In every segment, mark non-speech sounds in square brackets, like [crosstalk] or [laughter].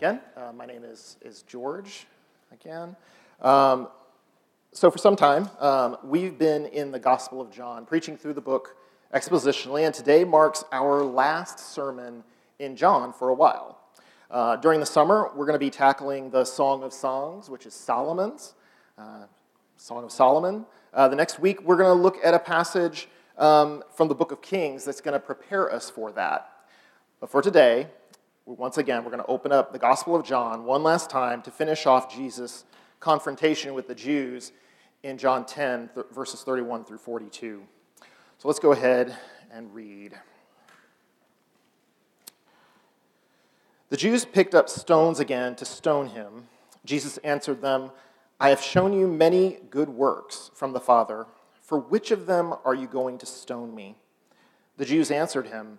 Again. Uh, my name is, is George again. Um, so, for some time, um, we've been in the Gospel of John, preaching through the book expositionally, and today marks our last sermon in John for a while. Uh, during the summer, we're going to be tackling the Song of Songs, which is Solomon's, uh, Song of Solomon. Uh, the next week, we're going to look at a passage um, from the book of Kings that's going to prepare us for that. But for today, once again, we're going to open up the Gospel of John one last time to finish off Jesus' confrontation with the Jews in John 10, th- verses 31 through 42. So let's go ahead and read. The Jews picked up stones again to stone him. Jesus answered them, I have shown you many good works from the Father. For which of them are you going to stone me? The Jews answered him,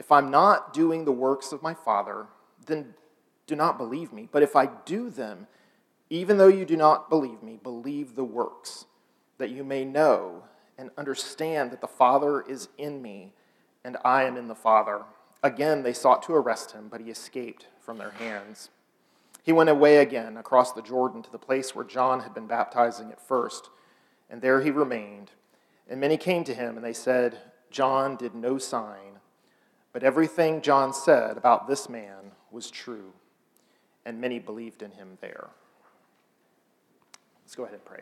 If I'm not doing the works of my Father, then do not believe me. But if I do them, even though you do not believe me, believe the works, that you may know and understand that the Father is in me and I am in the Father. Again, they sought to arrest him, but he escaped from their hands. He went away again across the Jordan to the place where John had been baptizing at first, and there he remained. And many came to him, and they said, John did no sign but everything John said about this man was true, and many believed in him there. Let's go ahead and pray.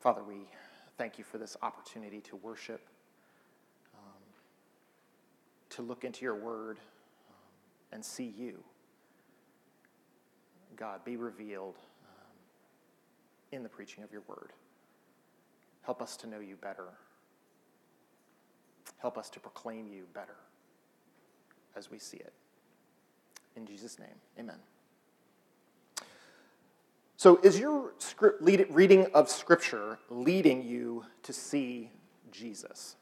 Father, we thank you for this opportunity to worship, um, to look into your word um, and see you. God, be revealed um, in the preaching of your word. Help us to know you better. Help us to proclaim you better as we see it. In Jesus' name, amen. So, is your script, reading of Scripture leading you to see Jesus?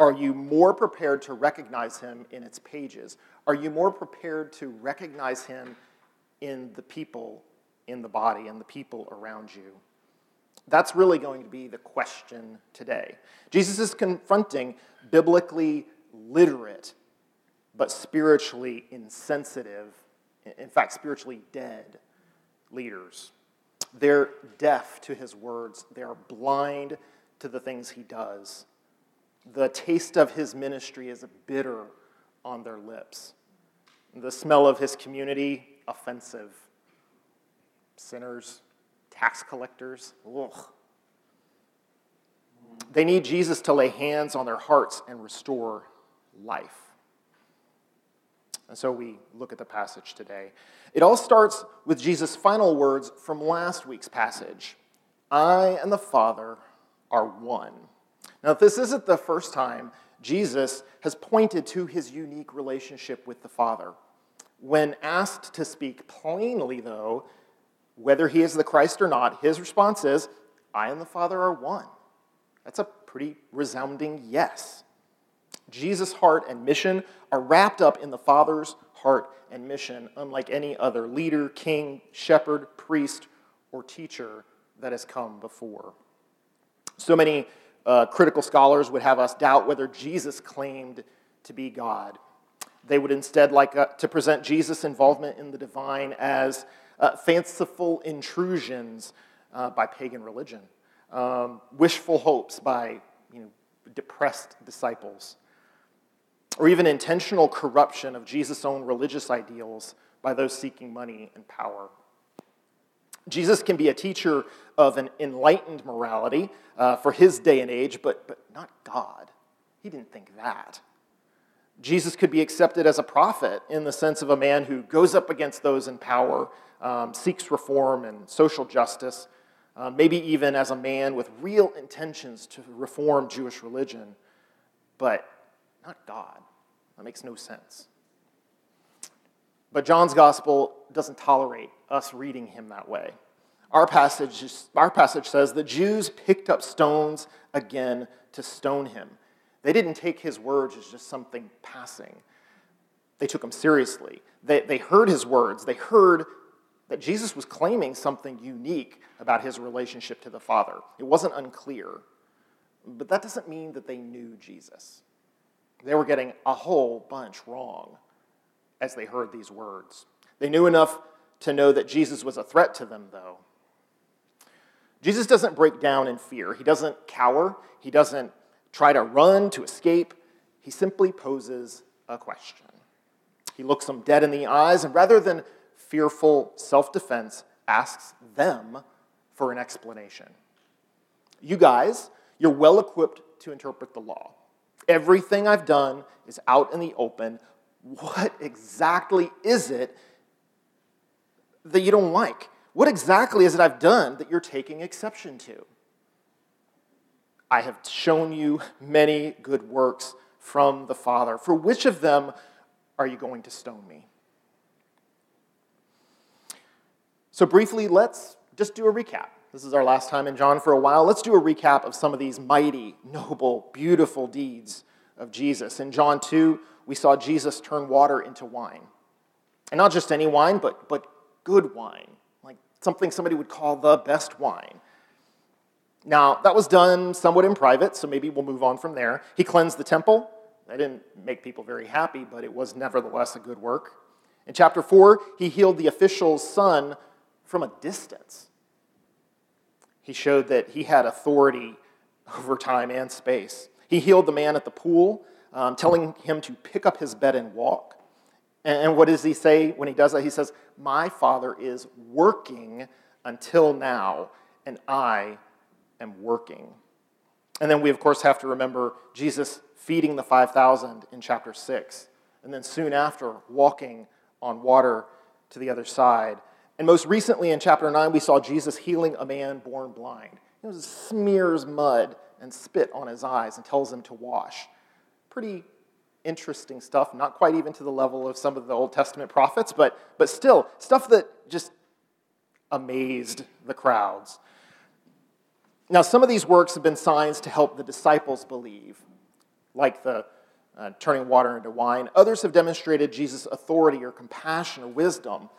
Are you more prepared to recognize him in its pages? Are you more prepared to recognize him in the people in the body and the people around you? That's really going to be the question today. Jesus is confronting biblically literate, but spiritually insensitive, in fact, spiritually dead leaders. They're deaf to his words, they are blind to the things he does. The taste of his ministry is bitter on their lips. The smell of his community, offensive. Sinners, tax collectors. Ugh. They need Jesus to lay hands on their hearts and restore life. And so we look at the passage today. It all starts with Jesus' final words from last week's passage I and the Father are one. Now, this isn't the first time Jesus has pointed to his unique relationship with the Father. When asked to speak plainly, though, whether he is the Christ or not, his response is, I and the Father are one. That's a pretty resounding yes. Jesus' heart and mission are wrapped up in the Father's heart and mission, unlike any other leader, king, shepherd, priest, or teacher that has come before. So many uh, critical scholars would have us doubt whether Jesus claimed to be God. They would instead like uh, to present Jesus' involvement in the divine as uh, fanciful intrusions uh, by pagan religion, um, wishful hopes by you know, depressed disciples. or even intentional corruption of Jesus' own religious ideals by those seeking money and power. Jesus can be a teacher of an enlightened morality uh, for his day and age, but, but not God. He didn't think that. Jesus could be accepted as a prophet in the sense of a man who goes up against those in power, um, seeks reform and social justice, uh, maybe even as a man with real intentions to reform Jewish religion, but not God. That makes no sense. But John's gospel doesn't tolerate us reading him that way. Our passage, our passage says the Jews picked up stones again to stone him. They didn't take his words as just something passing, they took him seriously. They, they heard his words, they heard that Jesus was claiming something unique about his relationship to the Father. It wasn't unclear, but that doesn't mean that they knew Jesus. They were getting a whole bunch wrong as they heard these words. They knew enough to know that Jesus was a threat to them, though. Jesus doesn't break down in fear. He doesn't cower. He doesn't try to run to escape. He simply poses a question. He looks them dead in the eyes, and rather than fearful self defense, asks them for an explanation. You guys, you're well equipped to interpret the law. Everything I've done is out in the open. What exactly is it that you don't like? What exactly is it I've done that you're taking exception to? I have shown you many good works from the Father. For which of them are you going to stone me? So, briefly, let's just do a recap. This is our last time in John for a while. Let's do a recap of some of these mighty, noble, beautiful deeds of Jesus. In John 2, we saw Jesus turn water into wine. And not just any wine, but, but good wine, like something somebody would call the best wine. Now, that was done somewhat in private, so maybe we'll move on from there. He cleansed the temple. That didn't make people very happy, but it was nevertheless a good work. In chapter 4, he healed the official's son from a distance. He showed that he had authority over time and space. He healed the man at the pool, um, telling him to pick up his bed and walk. And what does he say when he does that? He says, My father is working until now, and I am working. And then we, of course, have to remember Jesus feeding the 5,000 in chapter 6, and then soon after, walking on water to the other side. And most recently in chapter 9, we saw Jesus healing a man born blind. He smears mud and spit on his eyes and tells him to wash. Pretty interesting stuff, not quite even to the level of some of the Old Testament prophets, but, but still, stuff that just amazed the crowds. Now, some of these works have been signs to help the disciples believe, like the uh, turning water into wine. Others have demonstrated Jesus' authority or compassion or wisdom.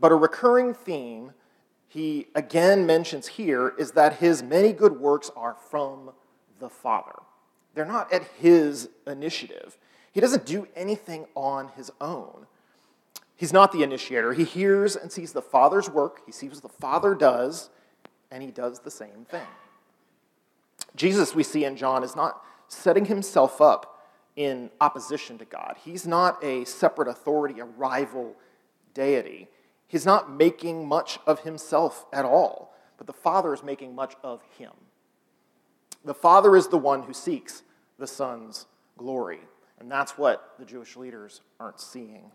But a recurring theme he again mentions here is that his many good works are from the Father. They're not at his initiative. He doesn't do anything on his own. He's not the initiator. He hears and sees the Father's work, he sees what the Father does, and he does the same thing. Jesus, we see in John, is not setting himself up in opposition to God. He's not a separate authority, a rival deity. He's not making much of himself at all, but the Father is making much of him. The Father is the one who seeks the Son's glory, and that's what the Jewish leaders aren't seeing.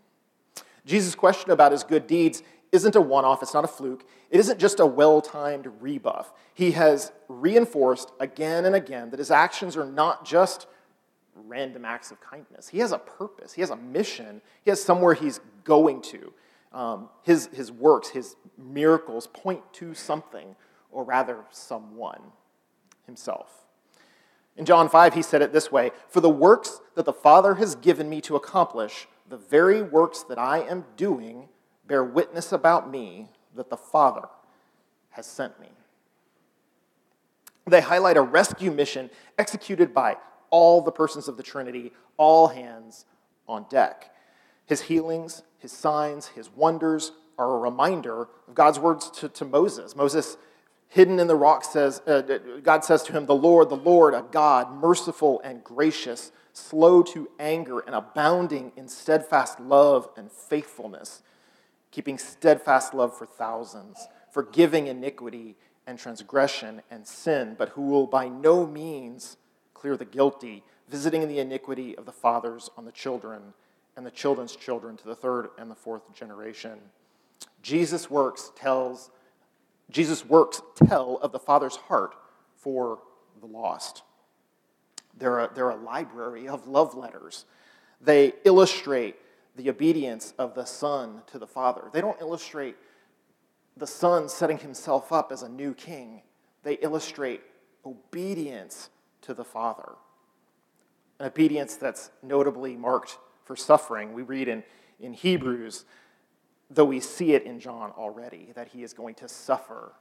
Jesus' question about his good deeds isn't a one off, it's not a fluke. It isn't just a well timed rebuff. He has reinforced again and again that his actions are not just random acts of kindness. He has a purpose, he has a mission, he has somewhere he's going to um, his, his works, his miracles point to something, or rather, someone himself. In John 5, he said it this way For the works that the Father has given me to accomplish, the very works that I am doing, bear witness about me that the Father has sent me. They highlight a rescue mission executed by all the persons of the Trinity, all hands on deck. His healings, his signs, his wonders are a reminder of God's words to, to Moses. Moses, Hidden in the rock says, uh, God says to him, The Lord, the Lord, a God, merciful and gracious, slow to anger, and abounding in steadfast love and faithfulness, keeping steadfast love for thousands, forgiving iniquity and transgression and sin, but who will by no means clear the guilty, visiting the iniquity of the fathers on the children and the children's children to the third and the fourth generation. Jesus works tells Jesus works tell of the Father's heart for the lost. They're a, they're a library of love letters. They illustrate the obedience of the Son to the Father. They don't illustrate the Son setting himself up as a new king, they illustrate obedience to the Father. An obedience that's notably marked for suffering. We read in, in Hebrews, though we see it in John already, that he is going to suffer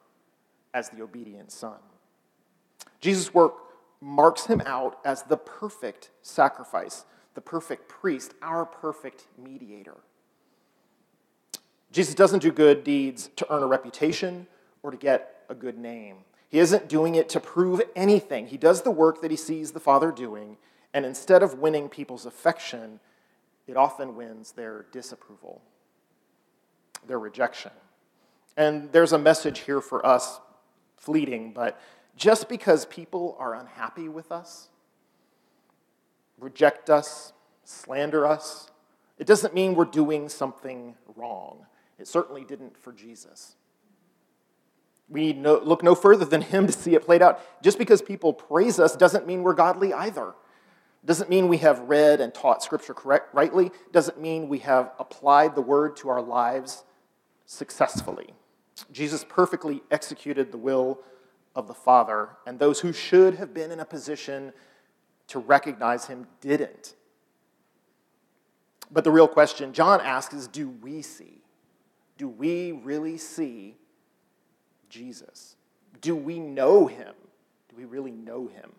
as the obedient Son. Jesus' work marks him out as the perfect sacrifice, the perfect priest, our perfect mediator. Jesus doesn't do good deeds to earn a reputation or to get a good name. He isn't doing it to prove anything. He does the work that he sees the Father doing, and instead of winning people's affection, it often wins their disapproval, their rejection. And there's a message here for us, fleeting, but just because people are unhappy with us, reject us, slander us, it doesn't mean we're doing something wrong. It certainly didn't for Jesus. We need no, look no further than him to see it played out. Just because people praise us doesn't mean we're godly either. Doesn't mean we have read and taught Scripture correct, rightly. Doesn't mean we have applied the word to our lives successfully. Jesus perfectly executed the will of the Father, and those who should have been in a position to recognize him didn't. But the real question John asks is do we see? Do we really see Jesus? Do we know him? Do we really know him?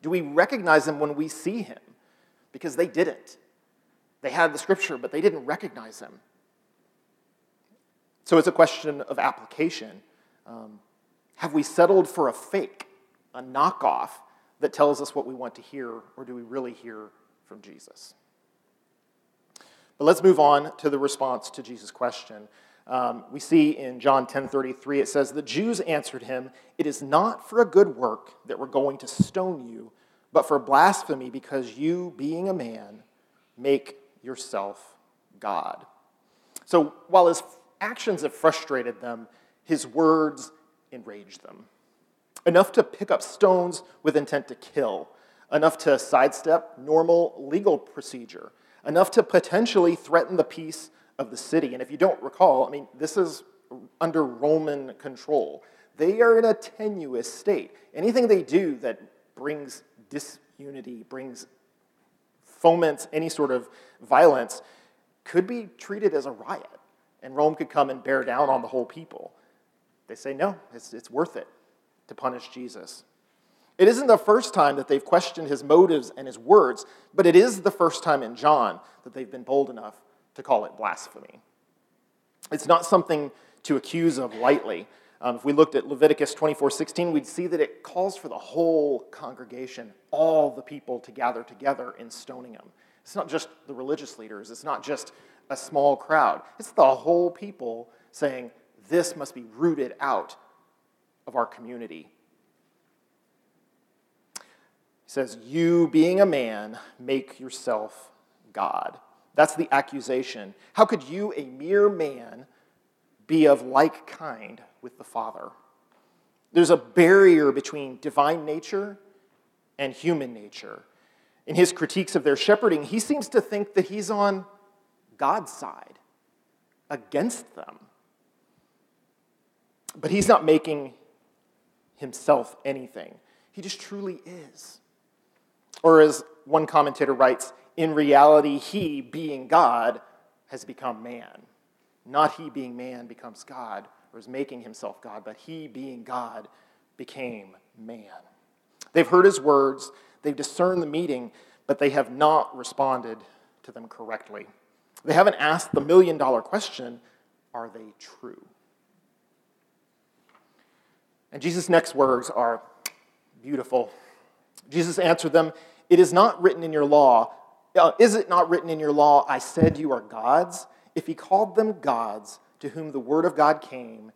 Do we recognize him when we see him? Because they didn't. They had the scripture, but they didn't recognize him. So it's a question of application. Um, have we settled for a fake, a knockoff that tells us what we want to hear, or do we really hear from Jesus? But let's move on to the response to Jesus' question. Um, we see in John 10:33 it says the Jews answered him, "It is not for a good work that we're going to stone you, but for blasphemy because you, being a man, make yourself God." So while his actions have frustrated them, his words enraged them. Enough to pick up stones with intent to kill, enough to sidestep normal legal procedure, enough to potentially threaten the peace of the city. And if you don't recall, I mean, this is under Roman control. They are in a tenuous state. Anything they do that brings disunity, brings foments any sort of violence, could be treated as a riot. And Rome could come and bear down on the whole people. They say, no, it's, it's worth it to punish Jesus. It isn't the first time that they've questioned his motives and his words, but it is the first time in John that they've been bold enough to call it blasphemy. It's not something to accuse of lightly. Um, if we looked at Leviticus 24 16, we'd see that it calls for the whole congregation, all the people to gather together in stoning him. It's not just the religious leaders, it's not just a small crowd, it's the whole people saying, This must be rooted out of our community. He says, You, being a man, make yourself God. That's the accusation. How could you, a mere man, be of like kind with the Father? There's a barrier between divine nature and human nature. In his critiques of their shepherding, he seems to think that he's on God's side, against them. But he's not making himself anything. He just truly is. Or as one commentator writes, in reality, he, being God, has become man. Not he, being man, becomes God or is making himself God, but he, being God, became man. They've heard his words, they've discerned the meaning, but they have not responded to them correctly. They haven't asked the million dollar question are they true? And Jesus' next words are beautiful. Jesus answered them, It is not written in your law. Uh, is it not written in your law, I said you are gods? If he called them gods to whom the word of God came,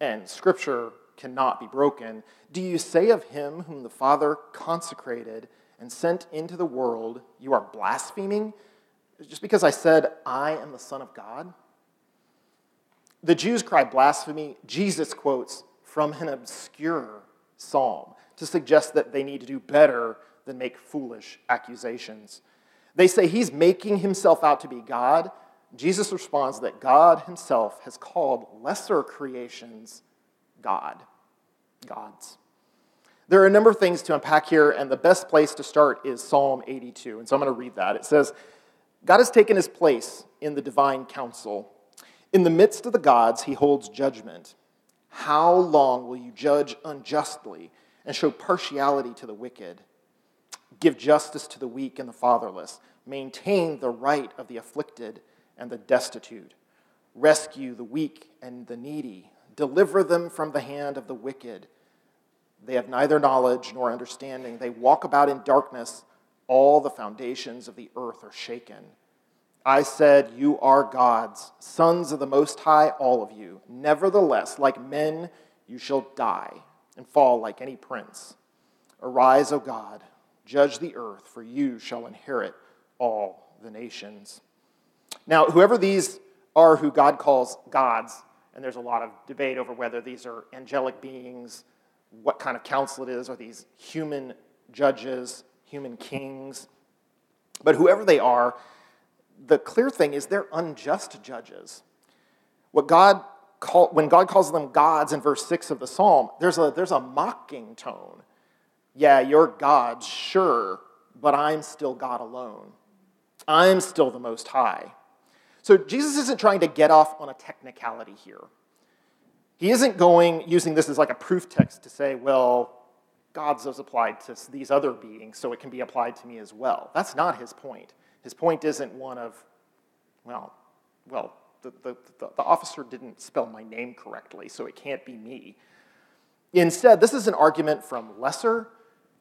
and scripture cannot be broken, do you say of him whom the Father consecrated and sent into the world, you are blaspheming? Just because I said, I am the Son of God? The Jews cry blasphemy. Jesus quotes from an obscure psalm to suggest that they need to do better than make foolish accusations. They say he's making himself out to be God. Jesus responds that God himself has called lesser creations God, gods. There are a number of things to unpack here, and the best place to start is Psalm 82. And so I'm going to read that. It says, God has taken his place in the divine council. In the midst of the gods, he holds judgment. How long will you judge unjustly and show partiality to the wicked? Give justice to the weak and the fatherless. Maintain the right of the afflicted and the destitute. Rescue the weak and the needy. Deliver them from the hand of the wicked. They have neither knowledge nor understanding. They walk about in darkness. All the foundations of the earth are shaken. I said, You are gods, sons of the Most High, all of you. Nevertheless, like men, you shall die and fall like any prince. Arise, O God, judge the earth, for you shall inherit all the nations. Now, whoever these are who God calls gods, and there's a lot of debate over whether these are angelic beings, what kind of council it is, are these human judges, human kings? But whoever they are, the clear thing is they're unjust judges. What God call, when God calls them gods in verse 6 of the psalm, there's a, there's a mocking tone. Yeah, you're gods, sure, but I'm still God alone. I'm still the Most High. So Jesus isn't trying to get off on a technicality here. He isn't going using this as like a proof text to say, well, God's is applied to these other beings, so it can be applied to me as well. That's not his point. His point isn't one of, well, well, the, the, the, the officer didn't spell my name correctly, so it can't be me. Instead, this is an argument from lesser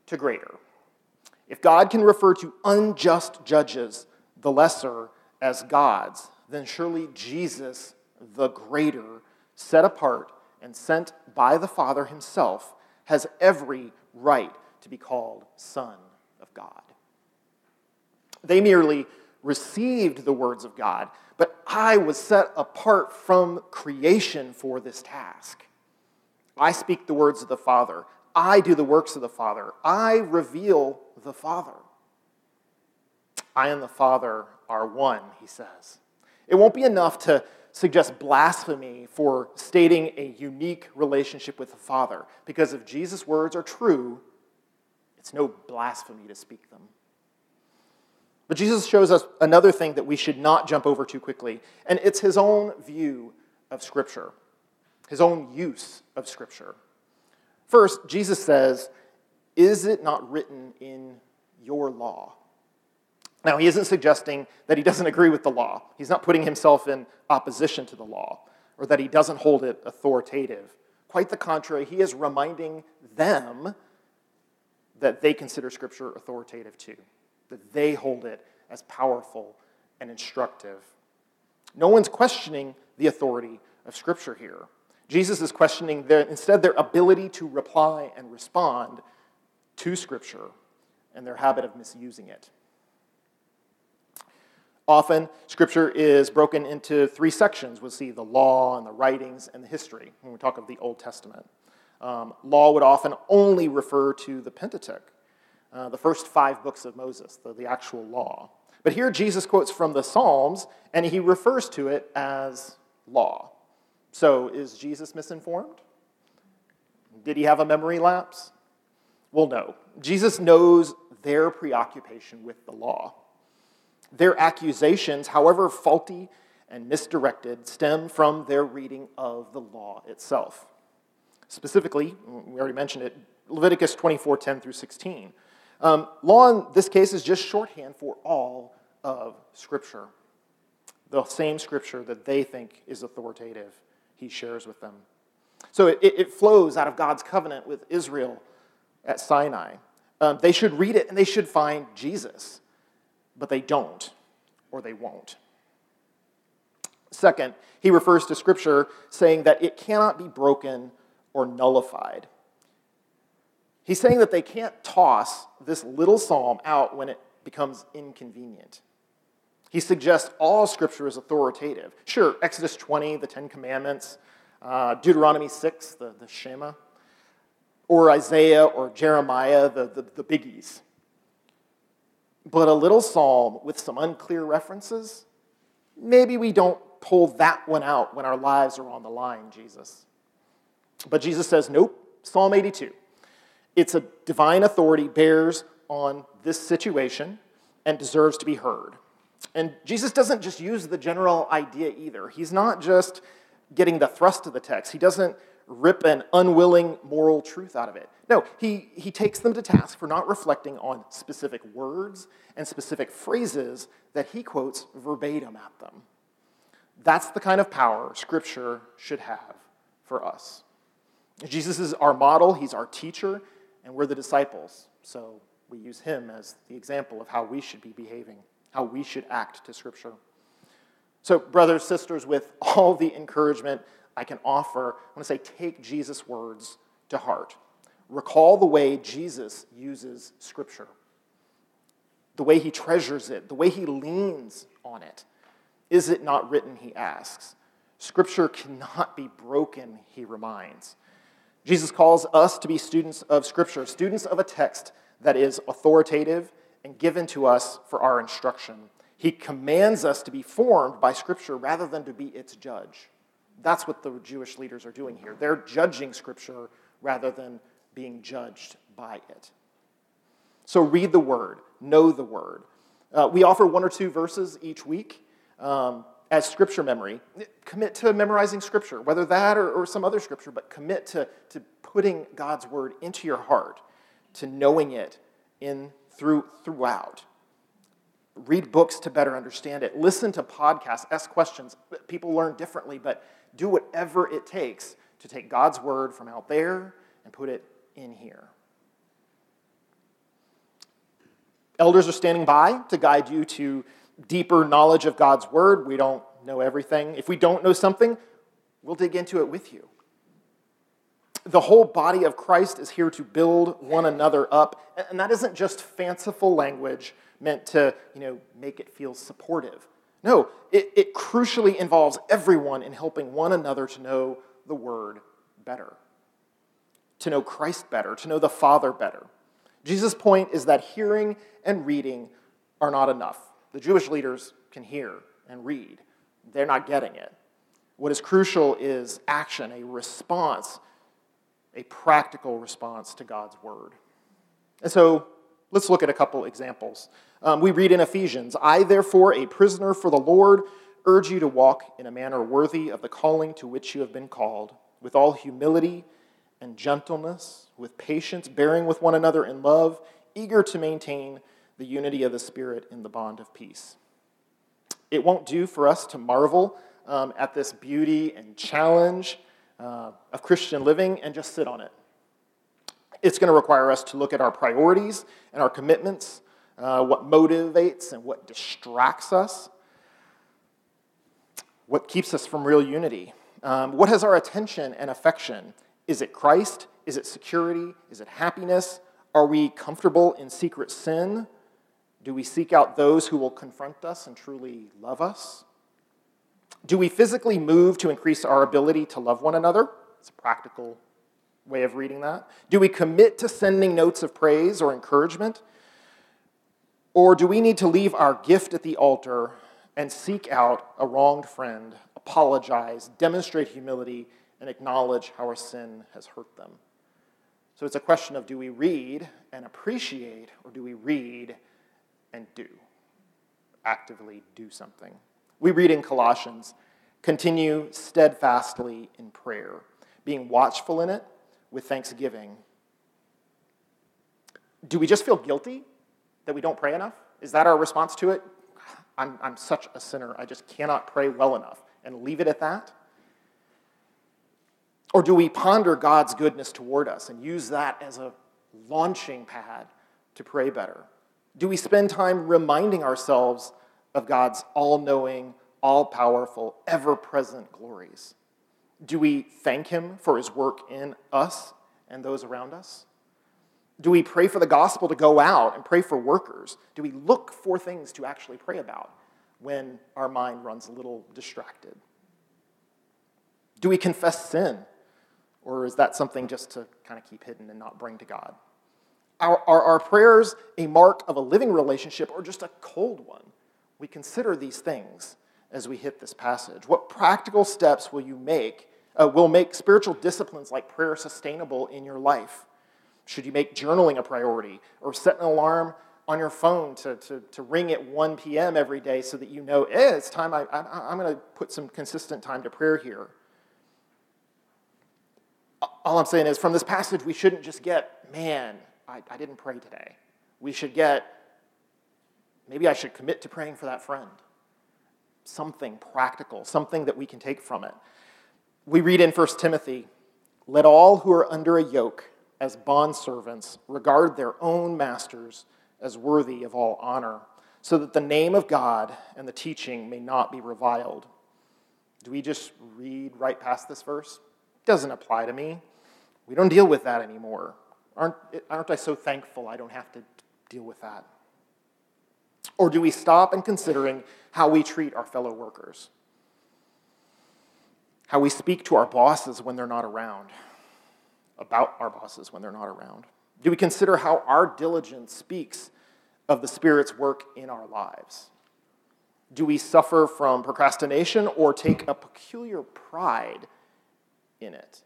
to greater. If God can refer to unjust judges, the lesser, as gods, then surely Jesus, the greater, set apart and sent by the Father himself, has every right to be called Son of God. They merely received the words of God, but I was set apart from creation for this task. I speak the words of the Father. I do the works of the Father. I reveal the Father. I and the Father are one, he says. It won't be enough to suggest blasphemy for stating a unique relationship with the Father, because if Jesus' words are true, it's no blasphemy to speak them. But Jesus shows us another thing that we should not jump over too quickly, and it's his own view of Scripture, his own use of Scripture. First, Jesus says, Is it not written in your law? Now, he isn't suggesting that he doesn't agree with the law. He's not putting himself in opposition to the law or that he doesn't hold it authoritative. Quite the contrary, he is reminding them that they consider Scripture authoritative too, that they hold it as powerful and instructive. No one's questioning the authority of Scripture here. Jesus is questioning their, instead their ability to reply and respond to Scripture and their habit of misusing it. Often, Scripture is broken into three sections. We'll see the law and the writings and the history when we talk of the Old Testament. Um, law would often only refer to the Pentateuch, uh, the first five books of Moses, the, the actual law. But here Jesus quotes from the Psalms, and he refers to it as law. So is Jesus misinformed? Did he have a memory lapse? Well, no. Jesus knows their preoccupation with the law. Their accusations, however faulty and misdirected, stem from their reading of the law itself. Specifically, we already mentioned it, Leviticus 24 10 through 16. Um, law in this case is just shorthand for all of Scripture. The same Scripture that they think is authoritative, he shares with them. So it, it flows out of God's covenant with Israel at Sinai. Um, they should read it and they should find Jesus, but they don't, or they won't. Second, he refers to Scripture saying that it cannot be broken or nullified. He's saying that they can't toss this little psalm out when it becomes inconvenient. He suggests all Scripture is authoritative. Sure, Exodus 20, the Ten Commandments, uh, Deuteronomy 6, the, the Shema, or Isaiah or Jeremiah, the, the, the biggies. But a little psalm with some unclear references, maybe we don't pull that one out when our lives are on the line, Jesus. But Jesus says, nope, Psalm 82. It's a divine authority, bears on this situation, and deserves to be heard. And Jesus doesn't just use the general idea either. He's not just getting the thrust of the text, he doesn't rip an unwilling moral truth out of it. No, he, he takes them to task for not reflecting on specific words and specific phrases that he quotes verbatim at them. That's the kind of power Scripture should have for us. Jesus is our model, he's our teacher, and we're the disciples. So we use him as the example of how we should be behaving, how we should act to Scripture. So, brothers, sisters, with [laughs] all the encouragement I can offer, I want to say take Jesus' words to heart. Recall the way Jesus uses Scripture, the way he treasures it, the way he leans on it. Is it not written, he asks. Scripture cannot be broken, he reminds. Jesus calls us to be students of Scripture, students of a text that is authoritative and given to us for our instruction. He commands us to be formed by Scripture rather than to be its judge. That's what the Jewish leaders are doing here. They're judging Scripture rather than being judged by it. So read the Word, know the Word. Uh, we offer one or two verses each week um, as Scripture memory. Commit to memorizing Scripture, whether that or, or some other Scripture, but commit to, to putting God's Word into your heart, to knowing it in through throughout. Read books to better understand it. Listen to podcasts. Ask questions. People learn differently, but do whatever it takes to take God's word from out there and put it in here. Elders are standing by to guide you to deeper knowledge of God's word. We don't know everything. If we don't know something, we'll dig into it with you. The whole body of Christ is here to build one another up. And that isn't just fanciful language meant to, you know, make it feel supportive. No, it, it crucially involves everyone in helping one another to know the Word better, to know Christ better, to know the Father better. Jesus' point is that hearing and reading are not enough. The Jewish leaders can hear and read, they're not getting it. What is crucial is action, a response, a practical response to God's Word. And so let's look at a couple examples. Um, we read in Ephesians I, therefore, a prisoner for the Lord, urge you to walk in a manner worthy of the calling to which you have been called, with all humility and gentleness, with patience, bearing with one another in love, eager to maintain the unity of the Spirit in the bond of peace. It won't do for us to marvel um, at this beauty and challenge uh, of Christian living and just sit on it. It's going to require us to look at our priorities and our commitments uh, what motivates and what distracts us, what keeps us from real unity. Um, what has our attention and affection? Is it Christ? Is it security? Is it happiness? Are we comfortable in secret sin? Do we seek out those who will confront us and truly love us? Do we physically move to increase our ability to love one another? It's a practical way of reading that. Do we commit to sending notes of praise or encouragement? Or do we need to leave our gift at the altar and seek out a wronged friend, apologize, demonstrate humility, and acknowledge how our sin has hurt them? So it's a question of do we read and appreciate, or do we read and do? Actively do something. We read in Colossians continue steadfastly in prayer, being watchful in it with thanksgiving. Do we just feel guilty that we don't pray enough? Is that our response to it? I'm, I'm such a sinner. I just cannot pray well enough and leave it at that? Or do we ponder God's goodness toward us and use that as a launching pad to pray better? Do we spend time reminding ourselves of God's all knowing, all powerful, ever present glories? Do we thank Him for His work in us and those around us? Do we pray for the gospel to go out and pray for workers? Do we look for things to actually pray about when our mind runs a little distracted? Do we confess sin? Or is that something just to kind of keep hidden and not bring to God? Are, are our prayers a mark of a living relationship or just a cold one? We consider these things as we hit this passage. What practical steps will you make, uh, will make spiritual disciplines like prayer sustainable in your life? Should you make journaling a priority or set an alarm on your phone to, to, to ring at 1 p.m. every day so that you know, eh, it's time, I, I, I'm going to put some consistent time to prayer here? All I'm saying is, from this passage, we shouldn't just get, man, I, I didn't pray today. We should get, maybe I should commit to praying for that friend. Something practical, something that we can take from it. We read in 1 Timothy, let all who are under a yoke as bondservants regard their own masters as worthy of all honor, so that the name of God and the teaching may not be reviled. Do we just read right past this verse? It doesn't apply to me. We don't deal with that anymore. Aren't, aren't I so thankful I don't have to deal with that? Or do we stop and considering how we treat our fellow workers? How we speak to our bosses when they're not around, about our bosses when they're not around? Do we consider how our diligence speaks of the Spirit's work in our lives? Do we suffer from procrastination or take a peculiar pride in it?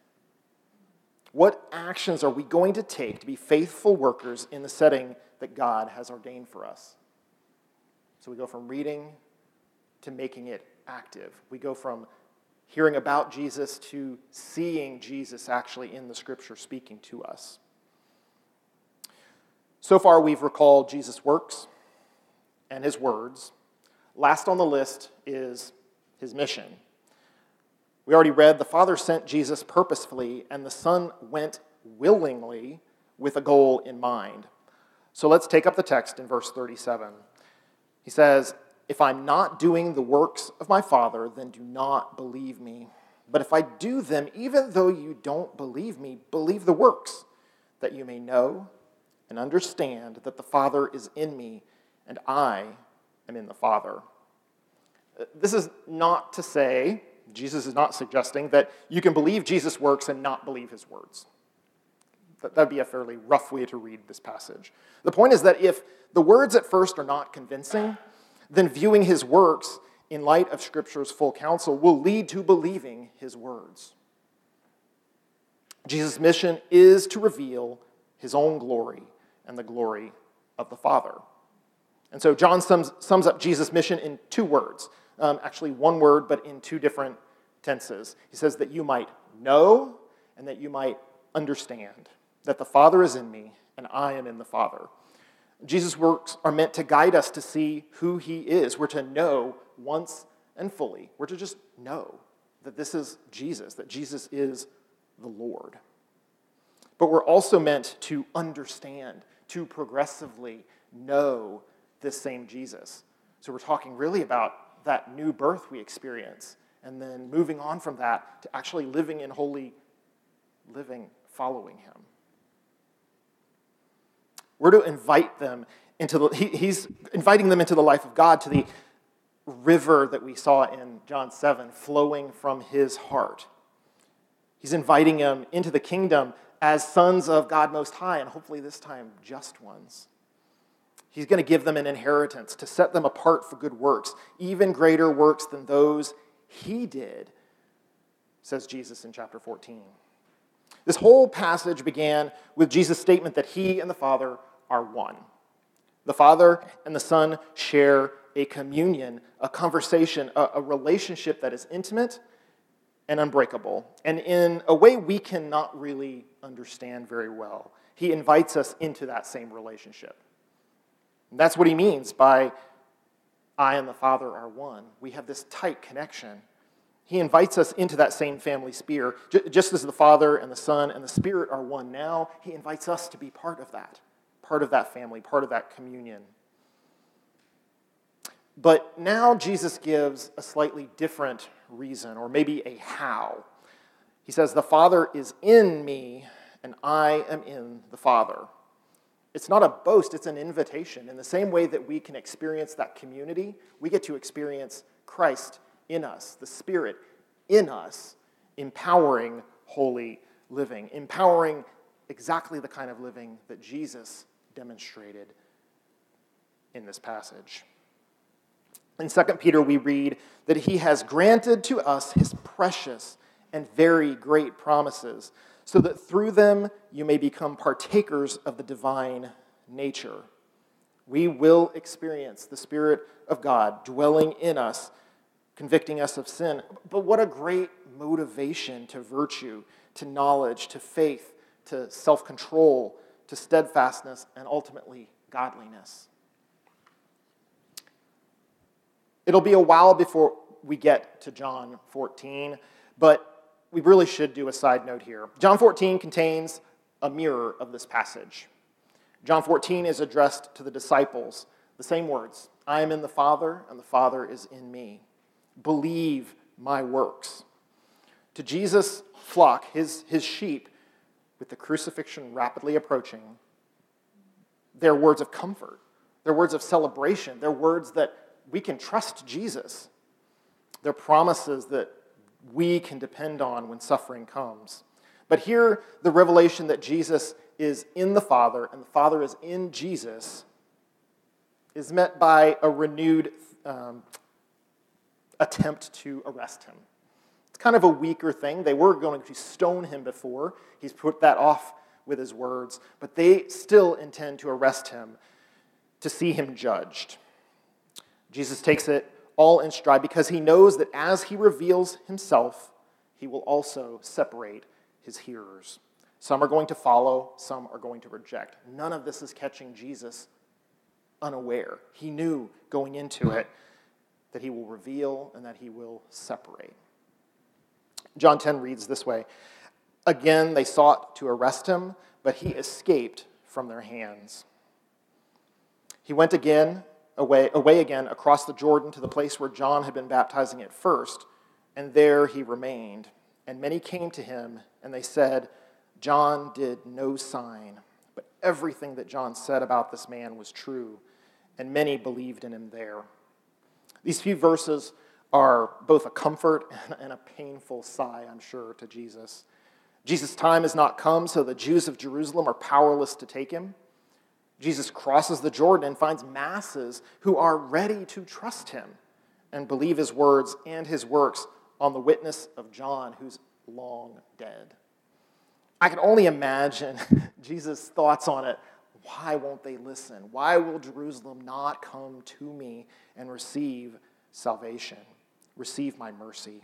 What actions are we going to take to be faithful workers in the setting that God has ordained for us? So we go from reading to making it active. We go from hearing about Jesus to seeing Jesus actually in the scripture speaking to us. So far, we've recalled Jesus' works and his words. Last on the list is his mission. We already read the Father sent Jesus purposefully, and the Son went willingly with a goal in mind. So let's take up the text in verse 37. He says, If I'm not doing the works of my Father, then do not believe me. But if I do them, even though you don't believe me, believe the works, that you may know and understand that the Father is in me and I am in the Father. This is not to say Jesus is not suggesting that you can believe Jesus' works and not believe his words. That would be a fairly rough way to read this passage. The point is that if the words at first are not convincing, then viewing his works in light of Scripture's full counsel will lead to believing his words. Jesus' mission is to reveal his own glory and the glory of the Father. And so John sums, sums up Jesus' mission in two words um, actually one word, but in two different tenses. He says that you might know and that you might understand that the Father is in me and I am in the Father. Jesus' works are meant to guide us to see who he is. We're to know once and fully. We're to just know that this is Jesus, that Jesus is the Lord. But we're also meant to understand, to progressively know this same Jesus. So we're talking really about that new birth we experience, and then moving on from that to actually living in holy living, following Him. We're to invite them into the, he, he's inviting them into the life of God, to the river that we saw in John 7 flowing from his heart. He's inviting them into the kingdom as sons of God Most High, and hopefully this time just ones. He's going to give them an inheritance to set them apart for good works, even greater works than those he did, says Jesus in chapter 14. This whole passage began with Jesus' statement that he and the Father are one. The Father and the Son share a communion, a conversation, a, a relationship that is intimate and unbreakable, and in a way we cannot really understand very well. He invites us into that same relationship. And that's what he means by I and the Father are one. We have this tight connection. He invites us into that same family sphere. Just as the Father and the Son and the Spirit are one now, He invites us to be part of that, part of that family, part of that communion. But now Jesus gives a slightly different reason, or maybe a how. He says, The Father is in me, and I am in the Father. It's not a boast, it's an invitation. In the same way that we can experience that community, we get to experience Christ in us, the Spirit in us, empowering holy living, empowering exactly the kind of living that Jesus demonstrated in this passage. In 2 Peter, we read that he has granted to us his precious and very great promises, so that through them you may become partakers of the divine nature. We will experience the Spirit of God dwelling in us convicting us of sin. But what a great motivation to virtue, to knowledge, to faith, to self control, to steadfastness, and ultimately godliness. It'll be a while before we get to John 14, but we really should do a side note here. John 14 contains a mirror of this passage. John 14 is addressed to the disciples, the same words I am in the Father, and the Father is in me believe my works. To Jesus' flock, his, his sheep, with the crucifixion rapidly approaching, they're words of comfort. They're words of celebration. They're words that we can trust Jesus. They're promises that we can depend on when suffering comes. But here, the revelation that Jesus is in the Father and the Father is in Jesus is met by a renewed um, attempt to arrest him. It's kind of a weaker thing. They were going to stone him before. He's put that off with his words, but they still intend to arrest him to see him judged. Jesus takes it all in stride because he knows that as he reveals himself, he will also separate his hearers. Some are going to follow, some are going to reject. None of this is catching Jesus unaware. He knew going into it that he will reveal and that he will separate. John 10 reads this way Again, they sought to arrest him, but he escaped from their hands. He went again, away, away again across the Jordan to the place where John had been baptizing at first, and there he remained. And many came to him, and they said, John did no sign, but everything that John said about this man was true, and many believed in him there. These few verses are both a comfort [laughs] and a painful sigh, I'm sure, to Jesus. Jesus' time has not come, so the Jews of Jerusalem are powerless to take him. Jesus crosses the Jordan and finds masses who are ready to trust him and believe his words and his works on the witness of John, who's long dead. I can only imagine [laughs] Jesus' thoughts on it why won't they listen? Why will Jerusalem not come to me and receive salvation, receive my mercy?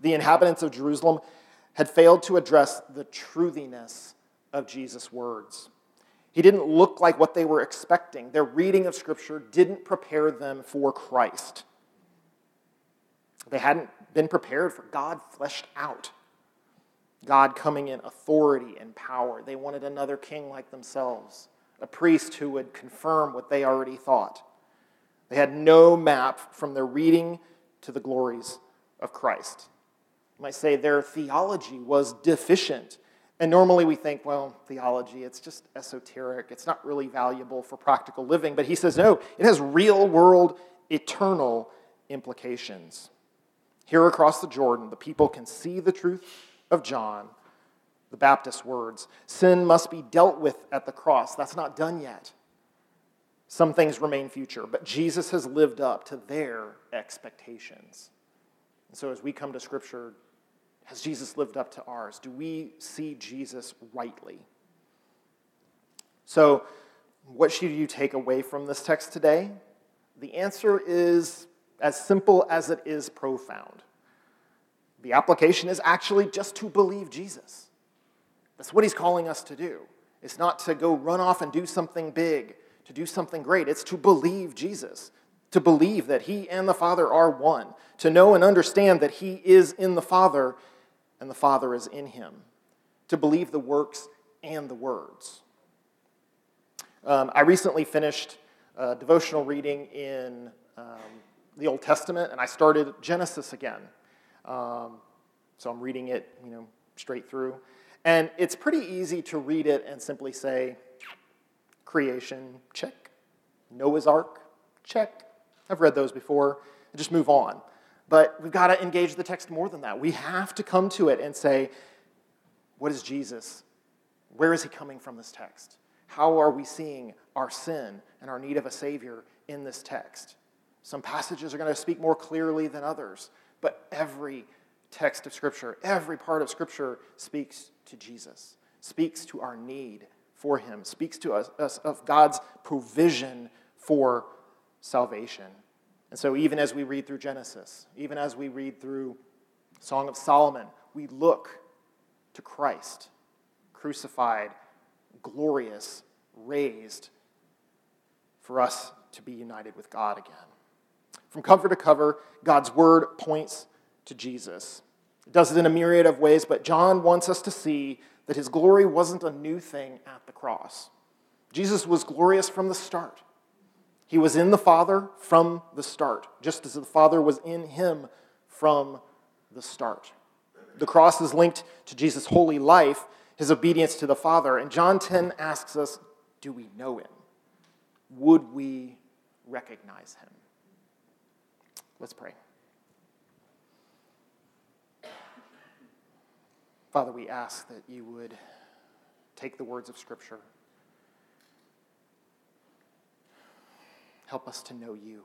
The inhabitants of Jerusalem had failed to address the truthiness of Jesus' words. He didn't look like what they were expecting. Their reading of Scripture didn't prepare them for Christ. They hadn't been prepared for God fleshed out. God coming in authority and power. They wanted another king like themselves, a priest who would confirm what they already thought. They had no map from their reading to the glories of Christ. You might say their theology was deficient. And normally we think, well, theology, it's just esoteric. It's not really valuable for practical living. But he says, no, it has real world, eternal implications. Here across the Jordan, the people can see the truth of John, the Baptist words. Sin must be dealt with at the cross. That's not done yet. Some things remain future, but Jesus has lived up to their expectations. And so as we come to Scripture, has Jesus lived up to ours? Do we see Jesus rightly? So, what should you take away from this text today? The answer is as simple as it is profound. The application is actually just to believe Jesus. That's what he's calling us to do. It's not to go run off and do something big, to do something great. It's to believe Jesus. to believe that He and the Father are one, to know and understand that He is in the Father and the Father is in Him, to believe the works and the words. Um, I recently finished devotional reading in um, the Old Testament, and I started Genesis again. Um, so I'm reading it, you know, straight through. And it's pretty easy to read it and simply say, creation, check. Noah's Ark, check. I've read those before, and just move on. But we've got to engage the text more than that. We have to come to it and say, what is Jesus? Where is he coming from this text? How are we seeing our sin and our need of a Savior in this text? Some passages are going to speak more clearly than others, but every text of Scripture, every part of Scripture speaks to Jesus, speaks to our need for Him, speaks to us, us of God's provision for salvation. And so, even as we read through Genesis, even as we read through Song of Solomon, we look to Christ, crucified, glorious, raised, for us to be united with God again. From cover to cover, God's word points to Jesus. It does it in a myriad of ways, but John wants us to see that his glory wasn't a new thing at the cross. Jesus was glorious from the start. He was in the Father from the start, just as the Father was in him from the start. The cross is linked to Jesus' holy life, his obedience to the Father. And John 10 asks us Do we know him? Would we recognize him? Let's pray. Father, we ask that you would take the words of Scripture, help us to know you,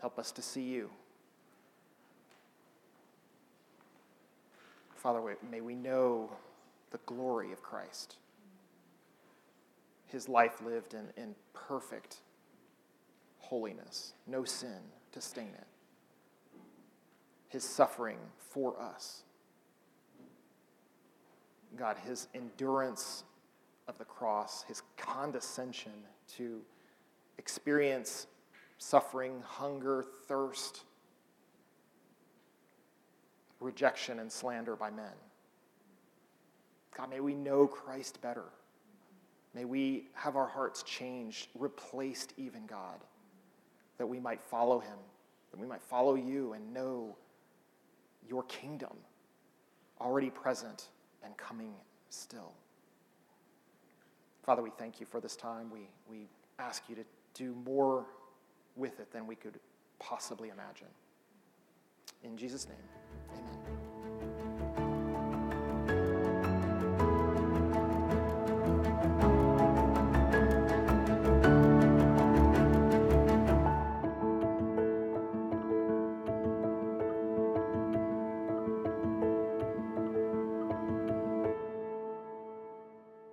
help us to see you. Father, may we know the glory of Christ, his life lived in, in perfect holiness, no sin to stain it, his suffering for us. God, his endurance of the cross, his condescension to experience suffering, hunger, thirst, rejection, and slander by men. God, may we know Christ better. May we have our hearts changed, replaced, even God, that we might follow him, that we might follow you and know your kingdom already present and coming still. Father, we thank you for this time. We, we ask you to do more with it than we could possibly imagine. In Jesus' name, amen.